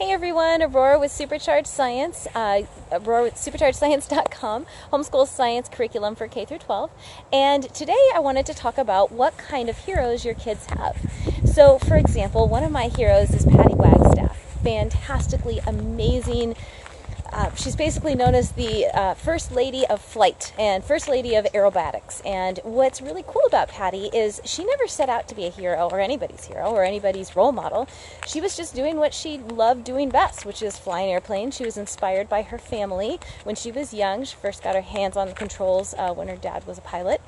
Hey everyone, Aurora with Supercharged Science, uh, Aurora with superchargedscience.com, homeschool science curriculum for K through 12. And today I wanted to talk about what kind of heroes your kids have. So, for example, one of my heroes is Patty Wagstaff. Fantastically amazing uh, she's basically known as the uh, First Lady of Flight and First Lady of Aerobatics. And what's really cool about Patty is she never set out to be a hero or anybody's hero or anybody's role model. She was just doing what she loved doing best, which is flying airplanes. She was inspired by her family when she was young. She first got her hands on the controls uh, when her dad was a pilot.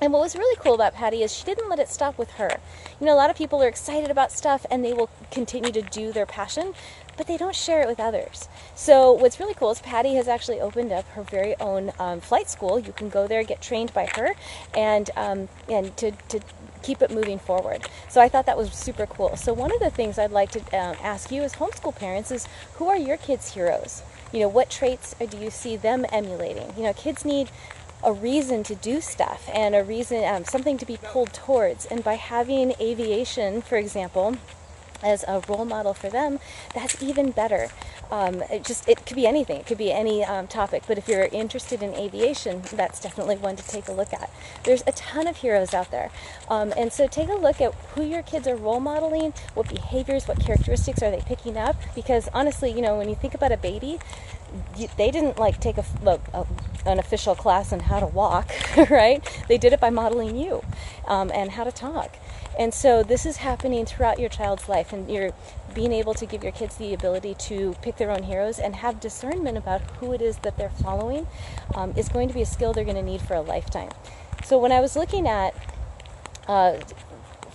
And what was really cool about Patty is she didn't let it stop with her. You know, a lot of people are excited about stuff and they will continue to do their passion, but they don't share it with others. So what's really cool is Patty has actually opened up her very own um, flight school. You can go there, get trained by her, and um, and to, to keep it moving forward. So I thought that was super cool. So one of the things I'd like to um, ask you as homeschool parents is who are your kids' heroes? You know, what traits do you see them emulating? You know, kids need a reason to do stuff and a reason, um, something to be pulled towards. And by having aviation, for example, as a role model for them, that's even better. Um, it just it could be anything. It could be any um, topic. But if you're interested in aviation, that's definitely one to take a look at. There's a ton of heroes out there, um, and so take a look at who your kids are role modeling. What behaviors, what characteristics are they picking up? Because honestly, you know, when you think about a baby, you, they didn't like take a, a, an official class on how to walk, right? They did it by modeling you um, and how to talk. And so this is happening throughout your child's life, and you're being able to give your kids the ability to pick their own heroes and have discernment about who it is that they're following um, is going to be a skill they're going to need for a lifetime. So when I was looking at uh,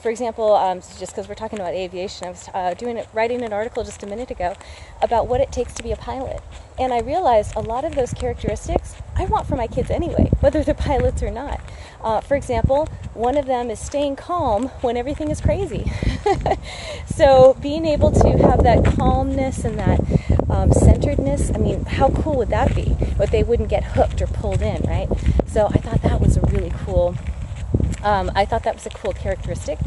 for example, um, just because we're talking about aviation, I was uh, doing it, writing an article just a minute ago about what it takes to be a pilot, and I realized a lot of those characteristics I want for my kids anyway, whether they're pilots or not. Uh, for example, one of them is staying calm when everything is crazy. so being able to have that calmness and that um, centeredness, I mean, how cool would that be? But they wouldn't get hooked or pulled in, right? So I thought that was a really cool um, I thought that was a cool characteristic.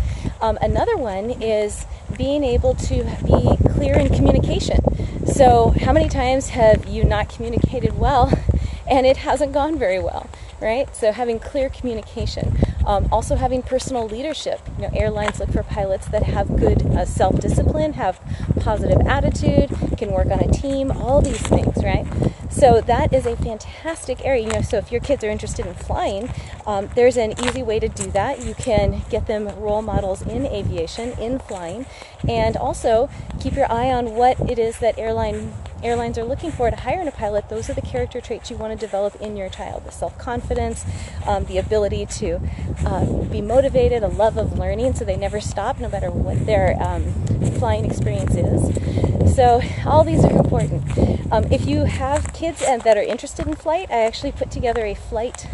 Um, another one is being able to be clear in communication. So, how many times have you not communicated well and it hasn't gone very well, right? So, having clear communication. Um, also, having personal leadership. You know, airlines look for pilots that have good uh, self discipline, have positive attitude, can work on a team, all these things, right? So that is a fantastic area. You know, so if your kids are interested in flying, um, there's an easy way to do that. You can get them role models in aviation, in flying, and also keep your eye on what it is that airline airlines are looking for to hire in a pilot. Those are the character traits you want to develop in your child: the self-confidence, um, the ability to uh, be motivated, a love of learning, so they never stop, no matter what their um, flying experience is. So all these are important. Um, if you have kids and that are interested in flight, I actually put together a flight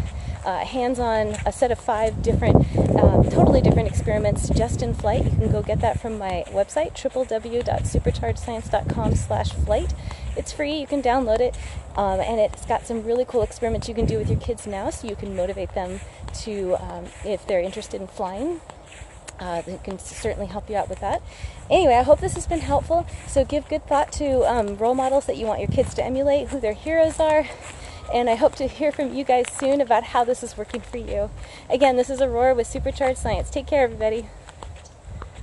uh, hands-on a set of five different um, totally different experiments just in flight you can go get that from my website www.superchargedscience.com slash flight it's free you can download it um, and it's got some really cool experiments you can do with your kids now so you can motivate them to um, if they're interested in flying uh, they can certainly help you out with that. Anyway, I hope this has been helpful. So give good thought to um, role models that you want your kids to emulate, who their heroes are, and I hope to hear from you guys soon about how this is working for you. Again, this is Aurora with Supercharged Science. Take care, everybody.